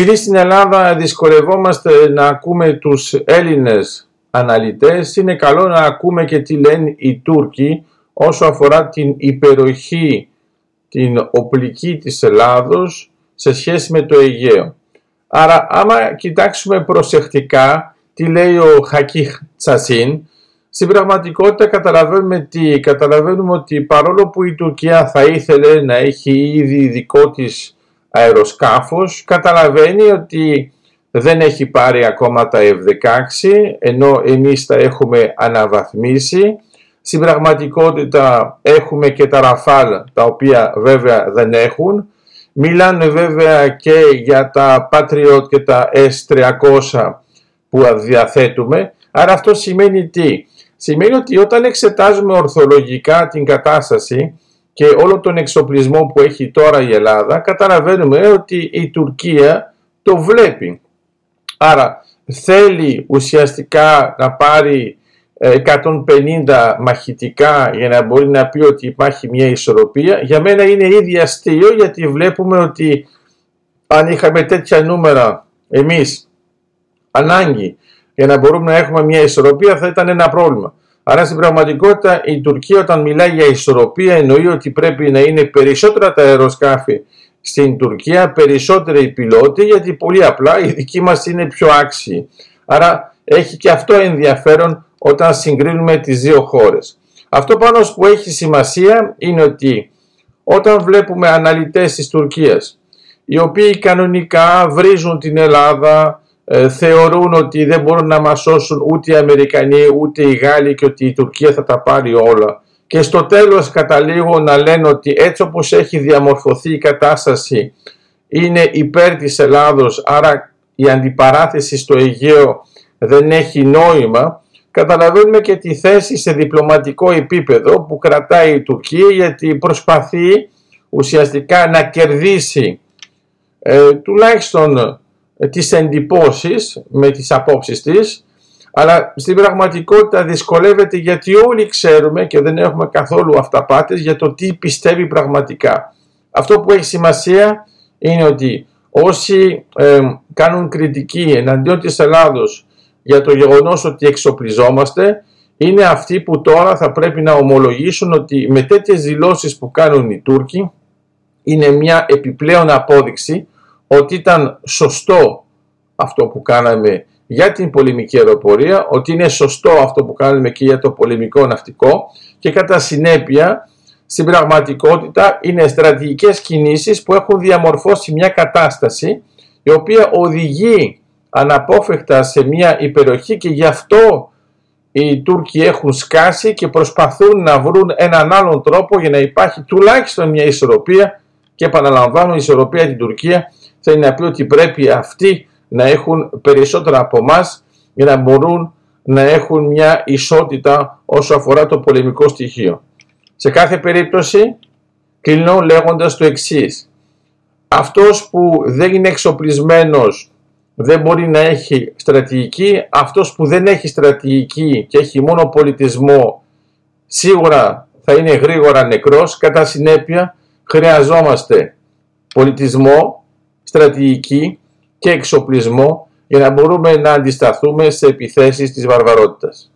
Επειδή στην Ελλάδα δυσκολευόμαστε να ακούμε τους Έλληνες αναλυτές, είναι καλό να ακούμε και τι λένε οι Τούρκοι όσο αφορά την υπεροχή, την οπλική της Ελλάδος σε σχέση με το Αιγαίο. Άρα άμα κοιτάξουμε προσεκτικά τι λέει ο Χακίχ Τσασίν, στην πραγματικότητα καταλαβαίνουμε, τι, καταλαβαίνουμε ότι παρόλο που η Τουρκία θα ήθελε να έχει ήδη δικό της αεροσκάφος, καταλαβαίνει ότι δεν έχει πάρει ακόμα τα F-16, ενώ εμείς τα έχουμε αναβαθμίσει. Στην πραγματικότητα έχουμε και τα Ραφάλ, τα οποία βέβαια δεν έχουν. Μιλάνε βέβαια και για τα Patriot και τα S300 που διαθέτουμε. Άρα αυτό σημαίνει τι; Σημαίνει ότι όταν εξετάζουμε ορθολογικά την κατάσταση και όλο τον εξοπλισμό που έχει τώρα η Ελλάδα, καταλαβαίνουμε ότι η Τουρκία το βλέπει. Άρα θέλει ουσιαστικά να πάρει 150 μαχητικά για να μπορεί να πει ότι υπάρχει μια ισορροπία. Για μένα είναι ήδη αστείο γιατί βλέπουμε ότι αν είχαμε τέτοια νούμερα εμείς ανάγκη για να μπορούμε να έχουμε μια ισορροπία θα ήταν ένα πρόβλημα. Άρα στην πραγματικότητα η Τουρκία όταν μιλάει για ισορροπία εννοεί ότι πρέπει να είναι περισσότερα τα αεροσκάφη στην Τουρκία, περισσότεροι οι πιλότοι γιατί πολύ απλά οι δικοί μας είναι πιο άξιοι. Άρα έχει και αυτό ενδιαφέρον όταν συγκρίνουμε τις δύο χώρες. Αυτό πάνω που έχει σημασία είναι ότι όταν βλέπουμε αναλυτές της Τουρκίας οι οποίοι κανονικά βρίζουν την Ελλάδα, ε, θεωρούν ότι δεν μπορούν να μας σώσουν ούτε οι Αμερικανοί ούτε οι Γάλλοι και ότι η Τουρκία θα τα πάρει όλα. Και στο τέλος καταλήγουν να λένε ότι έτσι όπως έχει διαμορφωθεί η κατάσταση είναι υπέρ της Ελλάδος, άρα η αντιπαράθεση στο Αιγαίο δεν έχει νόημα, καταλαβαίνουμε και τη θέση σε διπλωματικό επίπεδο που κρατάει η Τουρκία γιατί προσπαθεί ουσιαστικά να κερδίσει ε, τουλάχιστον ε, τις εντυπώσεις με τις απόψεις της αλλά στην πραγματικότητα δυσκολεύεται γιατί όλοι ξέρουμε και δεν έχουμε καθόλου αυταπάτες για το τι πιστεύει πραγματικά. Αυτό που έχει σημασία είναι ότι όσοι ε, κάνουν κριτική εναντίον της Ελλάδος για το γεγονός ότι εξοπλιζόμαστε είναι αυτοί που τώρα θα πρέπει να ομολογήσουν ότι με τέτοιες δηλώσεις που κάνουν οι Τούρκοι είναι μια επιπλέον απόδειξη ότι ήταν σωστό αυτό που κάναμε για την πολεμική αεροπορία, ότι είναι σωστό αυτό που κάνουμε και για το πολεμικό ναυτικό και κατά συνέπεια στην πραγματικότητα είναι στρατηγικές κινήσεις που έχουν διαμορφώσει μια κατάσταση η οποία οδηγεί αναπόφευκτα σε μια υπεροχή και γι' αυτό οι Τούρκοι έχουν σκάσει και προσπαθούν να βρουν έναν άλλον τρόπο για να υπάρχει τουλάχιστον μια ισορροπία και επαναλαμβάνω η ισορροπία την Τουρκία θέλει να πει ότι πρέπει αυτοί να έχουν περισσότερα από εμάς για να μπορούν να έχουν μια ισότητα όσο αφορά το πολεμικό στοιχείο. Σε κάθε περίπτωση κλείνω λέγοντας το εξής. Αυτός που δεν είναι εξοπλισμένος δεν μπορεί να έχει στρατηγική. Αυτός που δεν έχει στρατηγική και έχει μόνο πολιτισμό σίγουρα θα είναι γρήγορα νεκρός. Κατά συνέπεια χρειαζόμαστε πολιτισμό, στρατηγική και εξοπλισμό για να μπορούμε να αντισταθούμε σε επιθέσεις της βαρβαρότητας.